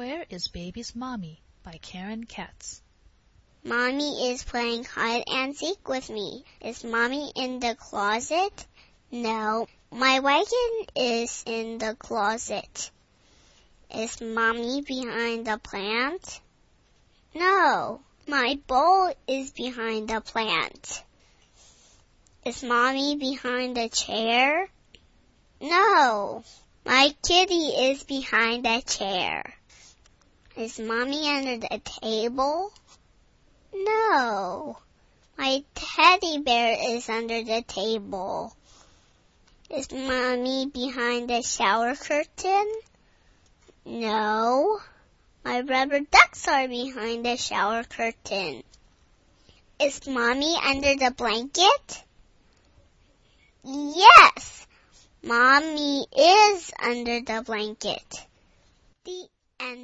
Where is Baby's Mommy by Karen Katz. Mommy is playing hide and seek with me. Is Mommy in the closet? No. My wagon is in the closet. Is Mommy behind the plant? No. My bowl is behind the plant. Is Mommy behind the chair? No. My kitty is behind the chair. Is Mommy under the table? No. My teddy bear is under the table. Is Mommy behind the shower curtain? No. My rubber ducks are behind the shower curtain. Is Mommy under the blanket? Yes. Mommy is under the blanket. The end.